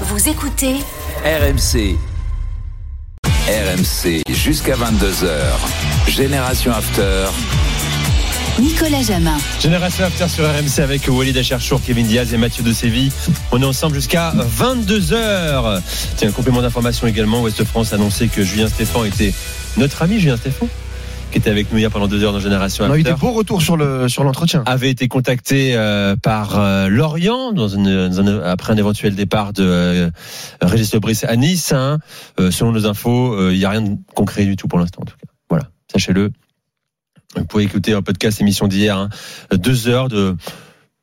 Vous écoutez RMC. RMC jusqu'à 22h. Génération After. Nicolas Jamin. Génération After sur RMC avec Walid Acharchour, Kevin Diaz et Mathieu de Séville. On est ensemble jusqu'à 22h. Tiens, un complément d'information également. Ouest France a annoncé que Julien Stéphan était notre ami Julien Stéphan qui était avec nous hier pendant deux heures dans Génération On a eu des beaux retours sur le sur l'entretien. avait été contacté euh, par euh, Lorient dans une, dans un- après un éventuel départ de euh, Régis Lebris à Nice. hein. Euh, selon nos infos, euh, il n'y a rien de concret du tout pour l'instant en tout cas. Voilà, sachez-le. Vous pouvez écouter un podcast émission d'hier, hein. deux heures de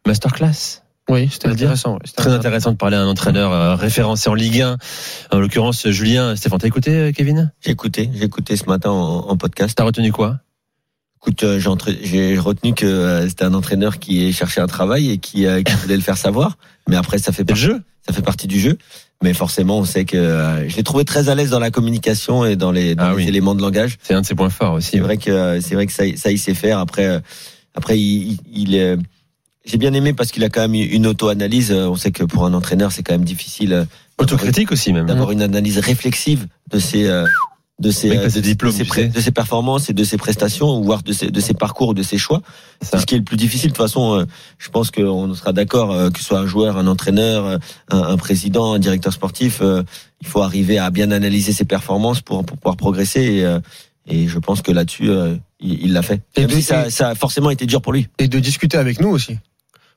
masterclass. Oui, c'était intéressant. ouais, Très intéressant de parler à un entraîneur euh, référencé en Ligue 1. En l'occurrence, Julien Stéphane. T'as écouté, euh, Kevin? J'ai écouté, j'ai écouté ce matin en, en podcast. T'as retenu quoi? Écoute, euh, j'ai retenu que c'était un entraîneur qui cherchait un travail et qui, qui voulait le faire savoir. Mais après, ça fait partie, jeu ça fait partie du jeu. Mais forcément, on sait que je l'ai trouvé très à l'aise dans la communication et dans les, dans Ah les oui. éléments de langage. C'est un de ses points forts aussi. C'est ouais. vrai que c'est vrai que ça, ça il sait faire. Après, après, il, il, il, j'ai bien aimé parce qu'il a quand même eu une auto-analyse. Euh, On sait que pour un entraîneur, c'est quand même difficile euh, Autocritique aussi même. d'avoir une analyse réflexive de ses euh, de ses, diplômes, de, ses sais. de ses performances et de ses prestations, voire de ses, de ses parcours ou de ses choix. Ça. C'est ce qui est le plus difficile. De toute façon, je pense qu'on sera d'accord, que ce soit un joueur, un entraîneur, un, un président, un directeur sportif, il faut arriver à bien analyser ses performances pour, pour pouvoir progresser. Et, et je pense que là-dessus, il l'a fait. Et si ça, ça a forcément été dur pour lui. Et de discuter avec nous aussi.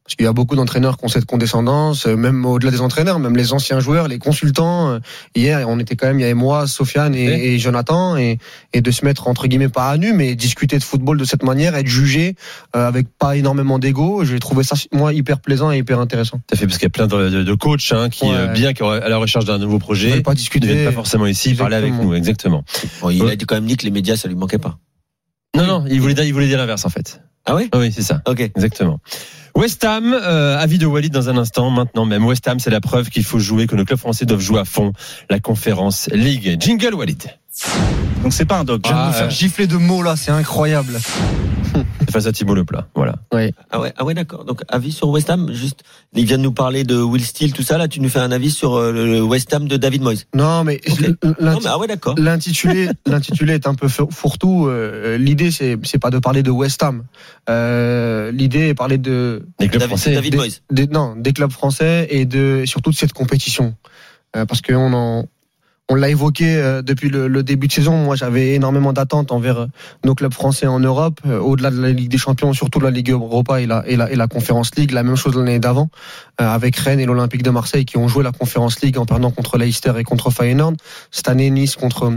Parce qu'il y a beaucoup d'entraîneurs qui ont cette condescendance, euh, même au-delà des entraîneurs, même les anciens joueurs, les consultants. Euh, Hier, on était quand même, il y avait moi, Sofiane et, Oui. et Jonathan, et, et de se mettre entre guillemets pas à nu, mais discuter de football de cette manière, être jugé euh, avec pas énormément d'ego. J'ai trouvé ça moi hyper plaisant et hyper intéressant. À fait, parce qu'il y a plein de, de- de coachs hein, qui, Ouais. euh, bien qu'à la recherche d'un nouveau Je projet, vais pas ne discuter. viennent pas forcément ici parler avec Exactement. nous. Exactement. Bon, il a dit quand même dit que les médias, ça lui manquait pas. Non, non, il voulait dire, il voulait dire l'inverse en fait. Ah oui Ah Oui, c'est ça. Ok. Exactement. West Ham, euh, avis de Walid dans un instant, maintenant même. West Ham, c'est la preuve qu'il faut jouer, que nos clubs français doivent jouer à fond la conférence League. Jingle Walid. Donc c'est pas un dog. Je viens de me faire gifler de mots là, c'est incroyable. Face à Thibault Leplat. Voilà. Ah ouais, ah ouais d'accord. Donc avis sur West Ham, juste il vient de nous parler de Will Steele, tout ça là, tu nous fais un avis sur euh, le West Ham de David Moyes. Non, mais Non ah ouais d'accord. L'intitulé, l'intitulé est un peu four- fourre-tout. Euh, L'idée, c'est, c'est pas de parler de West Ham. Euh, l'idée est parler de, Les clubs David, français. David des, Moyes. des- non, des clubs français et de surtout de cette compétition, Euh, parce qu'on en on l'a évoqué euh, depuis le, le début de saison. Moi, j'avais énormément d'attentes envers euh, nos clubs français en Europe, euh, au-delà de la Ligue des Champions, surtout de la Ligue Europa et la, et la, et la Conférence League. La même chose l'année d'avant, avec Rennes et l'Olympique de Marseille qui ont joué la Conférence League en perdant contre Leicester et contre Feyenoord. Cette année, Nice contre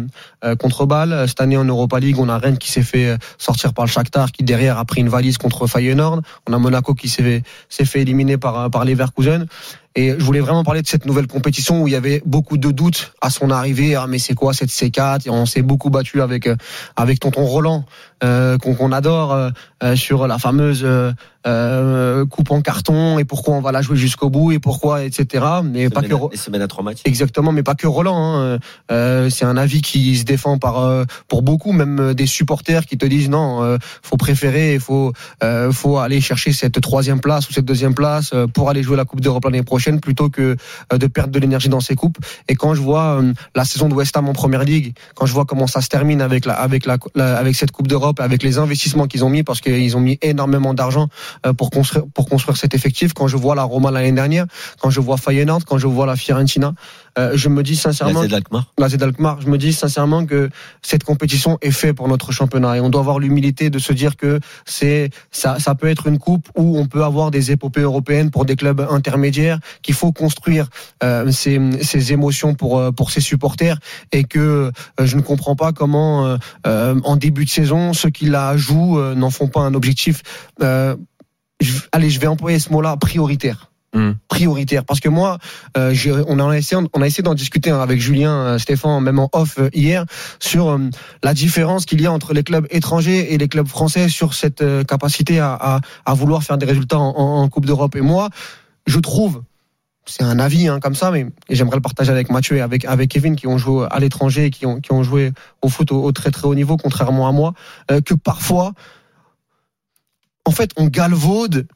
euh, contre Bâle. Cette année en Europa League, on a Rennes qui s'est fait sortir par le Shakhtar, qui derrière a pris une valise contre Feyenoord. On a Monaco qui s'est fait, fait éliminer par par Leverkusen. Et je voulais vraiment parler de cette nouvelle compétition où il y avait beaucoup de doutes à son arrivée. Ah mais c'est quoi cette C4 Et on s'est beaucoup battu avec euh, avec tonton Roland euh, qu'on adore euh, euh, sur la fameuse euh, coupe en carton et pourquoi on va la jouer jusqu'au bout et pourquoi etc. Mais pas que Semaine- les semaines à trois matchs. Exactement, mais pas que Roland. Hein. Euh, c'est un avis qui se défend par euh, pour beaucoup, même euh, des supporters qui te disent non, euh, faut préférer, faut euh, faut aller chercher cette troisième place ou cette deuxième place euh, pour aller jouer la Coupe d'Europe l'année prochaine plutôt que de perdre de l'énergie dans ces coupes. Et quand je vois euh, la saison de West Ham en Première Ligue, quand je vois comment ça se termine avec la avec la, la- avec cette Coupe d'Europe, avec les investissements qu'ils ont mis, parce qu'ils ont mis énormément d'argent pour construire pour construire cet effectif. Quand je vois la Roma l'année dernière, quand je vois Feyenoord, quand je vois la Fiorentina, euh, je me dis La sincèrement, Z Alkmaar. la Alkmaar, je me dis sincèrement que cette compétition est faite pour notre championnat et on doit avoir l'humilité de se dire que c'est ça, ça peut être une coupe où on peut avoir des épopées européennes pour des clubs intermédiaires, qu'il faut construire euh, ces, ces émotions pour euh, pour ses supporters et que euh, je ne comprends pas comment euh, euh, en début de saison ceux qui la jouent euh, n'en font pas un objectif. Je- allez, je vais employer ce mot-là prioritaire. Hmm. prioritaire. Parce que moi euh, on a essayé on a essayé d'en discuter hein, avec Julien euh, Stéphane même en off euh, hier sur euh, la différence qu'il y a entre les clubs étrangers et les clubs français sur cette capacité à, à, à vouloir faire des résultats en, en- en Coupe d'Europe. Et moi je trouve c'est un avis hein, comme ça, mais j'aimerais le partager avec Mathieu et avec, avec Kevin qui ont joué à l'étranger et qui ont, qui ont joué au foot au, au très très haut niveau, contrairement à moi, euh, que parfois, en fait, on galvaude,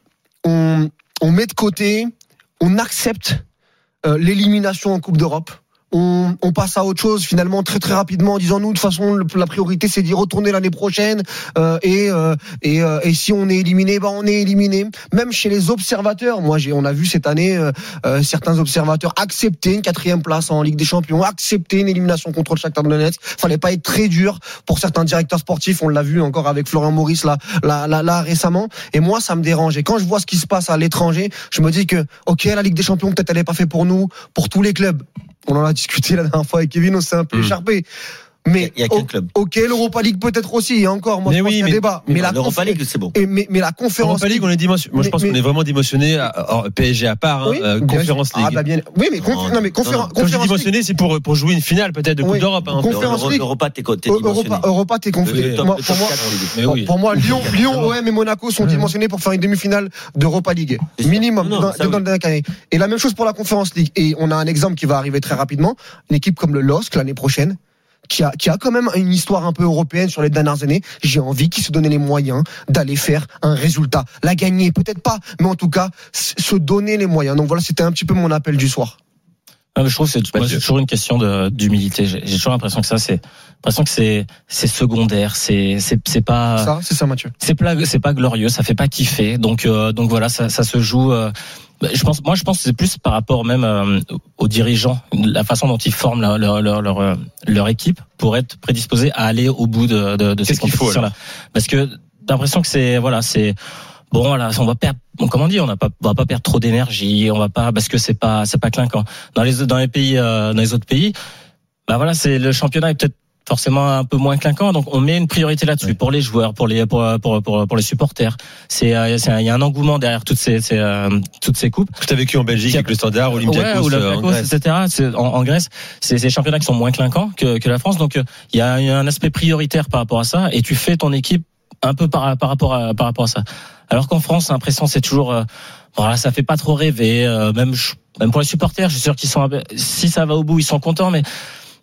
on, on met de côté, on accepte euh, l'élimination en Coupe d'Europe. On, on passe à autre chose finalement très très rapidement en disant nous de toute façon la priorité c'est d'y retourner l'année prochaine euh, et, euh, et euh, et si on est éliminé ben on est éliminé. Même chez les observateurs moi j'ai on a vu cette année euh, euh, certains observateurs accepter une quatrième place en Ligue des Champions accepter une élimination contre le Shakhtar Donetsk. Fallait pas être très dur pour certains directeurs sportifs. On l'a vu encore avec Florian Maurice là là, là là récemment. Et moi ça me dérange. Et quand je vois ce qui se passe à l'étranger je me dis que ok la Ligue des Champions peut-être elle est pas faite pour nous pour tous les clubs on en a discuté la dernière fois avec Kevin on s'est un peu Mm. écharpé mais Il y a qu'un o- club? ok l'Europa League peut-être aussi et encore moi Mais je pense y a mais- débat mais la L'Europa League, c'est bon. et mais, mais la conférence Europa League, on est dimension. Moi, je Mais- pense mais- qu'on est vraiment dimensionné. à- PSG à part, hein, Oui, bien conférence sûr. League. Ah bah bien. Oui, mais, Non, non, mais non, conféren- non. Conférence dimensionné, c'est pour pour jouer une finale peut-être de Coupe Oui. d'Europe. hein. Conférence League. Europa, t'es. Europa, Europa, t'es le pour moi, 4 en Ligue. Mais Bon, oui. Pour moi, Lyon, Lyon, OM et Monaco sont dimensionnés pour faire une demi-finale d'Europa League. Minimum, dans, le dernier année. Et la même chose pour la Conférence League. Et on a un exemple qui va arriver très rapidement. Une équipe comme le LOSC l'année prochaine. Qui a, qui a quand même une histoire un peu européenne sur les dernières années. J'ai envie qu'ils se donnent les moyens d'aller faire un résultat. La gagner, peut-être pas, mais en tout cas, se donner les moyens. Donc voilà, c'était un petit peu mon appel du soir. Ah, je trouve que c'est toujours une question de- d'humilité. J'ai j'ai toujours l'impression que ça, c'est l'impression que c'est c'est secondaire. C'est c'est c'est pas Ça, c'est ça, Mathieu. c'est pas c'est pas glorieux. Ça fait pas kiffer. Donc euh, donc voilà, ça, ça se joue. euh, bah, je pense, moi, je pense que c'est plus par rapport même euh, aux dirigeants, la façon dont ils forment leur leur leur, leur, euh, leur équipe pour être prédisposés à aller au bout de de, de ces Qu'est-ce qu'il faut, compétitions-là. Parce que t'as l'impression que c'est voilà, c'est bon voilà, on va perdre. bon, Comment dire, on n'a pas, on va pas perdre trop d'énergie, on va pas parce que c'est pas, c'est pas clinquant. Dans les dans les pays, euh, dans les autres pays, bah voilà, c'est le championnat est peut-être forcément un peu moins clinquant, donc on met une priorité là-dessus pour les joueurs, pour les pour pour pour, pour les supporters. C'est euh, il y a un engouement derrière toutes ces, ces euh, toutes ces coupes. Que tu as vécu en Belgique a- avec le Standard, Olympiakos, Ouais, ou euh, en l'Olympiakos, Grèce. etc. En, en Grèce, c'est des championnats qui sont moins clinquants que, que la France. Donc, euh, il y a un aspect prioritaire par rapport à ça, et tu fais ton équipe un peu par, par rapport à par rapport à ça. Alors qu'en France, l'impression c'est toujours euh, voilà, ça fait pas trop rêver. euh, même même pour les supporters, je suis sûr qu'ils sont si ça va au bout, ils sont contents, mais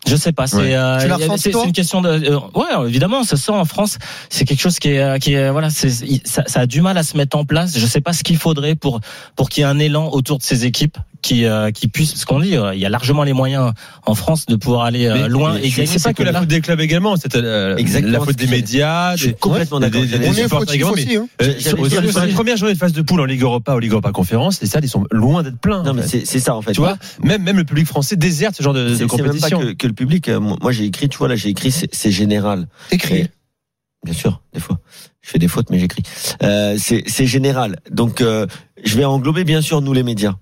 je sais pas. C'est Ouais. euh, c'est une question de euh, ouais évidemment ça sort en France. C'est quelque chose qui est euh, qui est voilà c'est ça, ça a du mal à se mettre en place. Je sais pas ce qu'il faudrait pour pour qu'il y ait un élan autour de ces équipes qui euh, qui puissent ce qu'on dit. euh, Il y a largement les moyens en France de pouvoir aller euh, Mais- loin mais et gagner. C'est pas que la faute des clubs également, c'est euh, Exactement la faute des médias. Je suis des- complètement des- d'accord. des- des également, mais- aussi. Hein. Euh, sur, de phase de poule en Ligue Europa ou Ligue Europa Conférence, les stades ils sont loin d'être pleins. Non, mais c'est ça, en fait. tu vois, même même le public français déserte ce genre de, de C'est c'est même pas compétition. que, que le public. Moi, j'ai écrit, tu vois, là, j'ai écrit, c'est général. Écrit. Bien sûr, des fois. Je fais des fautes, mais j'écris. Euh, c'est c'est général. Donc, euh, je vais englober, bien sûr, nous, les médias.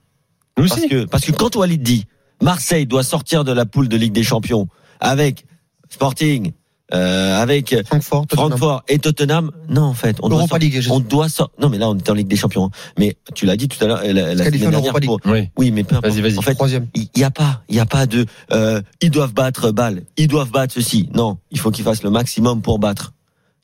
Nous Parce aussi. que, parce que quand Walid dit Marseille doit sortir de la poule de Ligue des Champions avec Sporting, euh, avec Francfort, Tottenham. Francfort et Tottenham, non, en fait, on doit, Europa sor- League, j'ai on doit sortir. Non, mais là, on est en Ligue des Champions. hein. Mais tu l'as dit tout à l'heure, la, la qualifié semaine dernière. Pour- Oui. Oui, mais peu importe. Vas-y, vas-y. En fait, Troisième. il y a pas, il y a pas de, euh, ils doivent battre Bâle, ils doivent battre ceci. Non, il faut qu'ils fassent le maximum pour battre.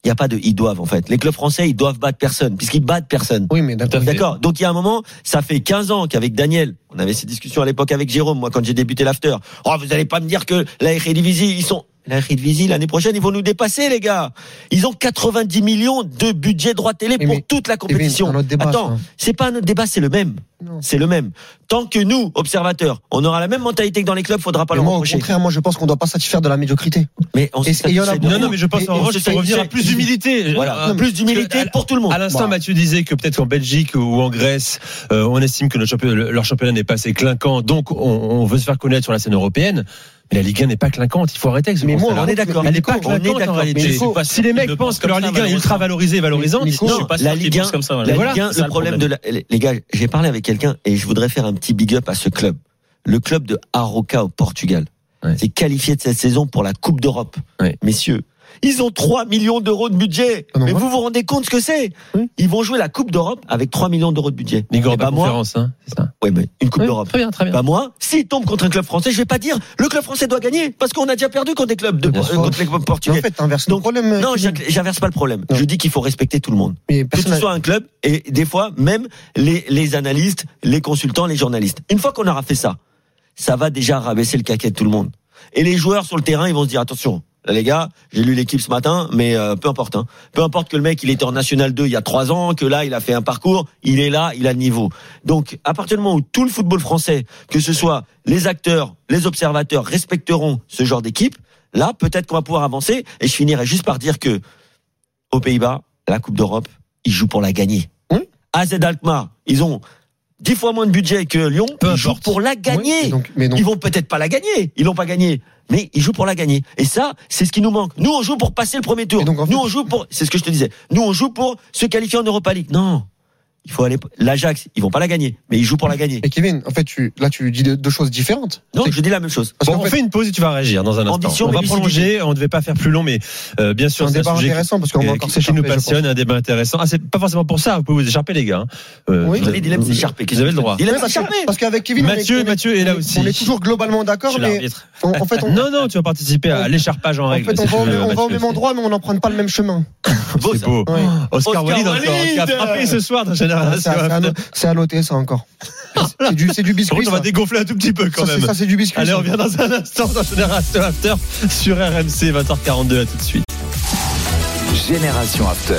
Il y a pas de ils doivent en fait. Les clubs français, ils doivent battre personne puisqu'ils battent personne. Oui, mais d'accord. D'accord. Donc il y a un moment, ça fait 15 ans qu'avec Daniel, on avait ces discussions à l'époque avec Jérôme, moi quand j'ai débuté l'after. Oh, vous allez pas me dire que la Eredivisie, ils sont la Eredivisie l'année prochaine, ils vont nous dépasser les gars. Ils ont 90 millions de budget droit télé Mais- pour mais- toute la compétition. débat, Attends, c'est pas un autre débat, c'est le même. C'est le même. Tant que nous, observateurs, on aura la même mentalité que dans les clubs, faudra pas Mais le moi, au contraire, moi, je pense qu'on doit pas satisfaire de la médiocrité. Mais on se Et- y en a. Non, non, mais je pense en revanche, il revenir à plus d'humilité. Voilà, Euh, plus d'humilité pour tout le monde. À l'instant. Mathieu disait que peut-être qu'en Belgique ou en Grèce, euh, on estime que notre championnat- leur championnat n'est pas assez clinquant, donc on, on veut se faire connaître sur la scène européenne. Mais la Ligue 1 n'est pas clinquante, il faut arrêter avec ce Mais moi, on est d'accord. Elle n'est pas On est clinquante en réalité. Si les mecs ils pensent que leur Ligue 1 est ultra valorisée et valorisante. Je suis pas la Ligue 1, pensent comme ça. La malheureusement. Ligue 1, C'est ça le problème de les gars, j'ai parlé avec quelqu'un et je voudrais faire un petit big up à ce club. Le club de Aroca au Portugal. C'est qualifié de cette saison pour la Coupe d'Europe. Messieurs. Ils ont 3 millions d'euros de budget. Ah non, Mais vous vous rendez compte ce que c'est? Oui. Ils vont jouer la Coupe d'Europe avec 3 millions d'euros de budget. Eh Europa ben, moi, hein, c'est ça. ouais, mais une Coupe Oui, d'Europe. Très bien, très bien. Bah moi, s'ils tombent contre un club français, je vais pas dire le club français doit gagner parce qu'on a déjà perdu contre des clubs de, euh, contre les clubs Mais en portugais. fait, t'inverses le problème. non, j'inverse pas le problème. Non. Je dis qu'il faut respecter tout le monde. Mais Que tu sois un club et des fois même les, les analystes, les consultants, les journalistes. Une fois qu'on aura fait ça, ça va déjà rabaisser le caquet de tout le monde. Et les joueurs sur le terrain, ils vont se dire attention, Là, les gars, j'ai lu l'équipe ce matin, mais euh, peu importe. Hein. Peu importe que le mec, il était en National 2 il y a trois ans, que là, il a fait un parcours, il est là, il a le niveau. Donc, à partir du moment où tout le football français, que ce soit les acteurs, les observateurs, respecteront ce genre d'équipe, là, peut-être qu'on va pouvoir avancer. Et je finirai juste par dire que aux Pays-Bas, la Coupe d'Europe, ils jouent pour la gagner. Oui. AZ Alkmaar, ils ont dix fois moins de budget que Lyon, Peu ils jouent pour la gagner. donc- mais Ils vont peut-être pas la gagner, ils l'ont pas gagné, mais ils jouent pour la gagner. Et ça, c'est ce qui nous manque. Nous, on joue pour passer le premier tour. Et donc, en fait- Nous, on joue pour, c'est ce que je te disais. Nous, on joue pour se qualifier en Europa League. Non. Il faut aller, l'Ajax, ils vont pas la gagner, mais ils jouent pour la gagner. Et Kevin, en fait, tu, là, tu dis deux, choses différentes. Non, je dis la même chose. parce Bon, qu'en on fait, fait une pause et tu vas réagir dans un instant. Ambition, on va prolonger, on ne devait pas faire plus long, mais euh, bien c'est sûr, un c'est débat sujet qui- intéressant parce qu'on va qui, encore qui s'écharper. nous passionne, un débat intéressant. Ah, c'est pas forcément pour ça, vous pouvez vous écharper les gars. hein. Euh, Oui. vous Les avez- dilemmes, c'est écharpé. Vous avez le droit. Il Ouais, aime parce, s'écharper. que, parce qu'avec Kevin, on est- Mathieu, on est, Mathieu est là aussi. On est toujours globalement d'accord, mais en, en fait, Non, non, tu vas participer à l'écharpage en en règle. fait, on va, au, même endroit, mais on n'emprunte pas le même chemin. Beau, C'est beau. Oscar, qui a frappé ce soir dans Génération à, c'est à noter, ça encore. C'est du, biscuit. contre, on va Ça, dégonfler un tout petit peu quand Ça, c'est- même. ça, c'est du biscuit. Allez, ça. on revient dans un instant dans Génération After sur RMC 20h42 à tout de suite. Génération After.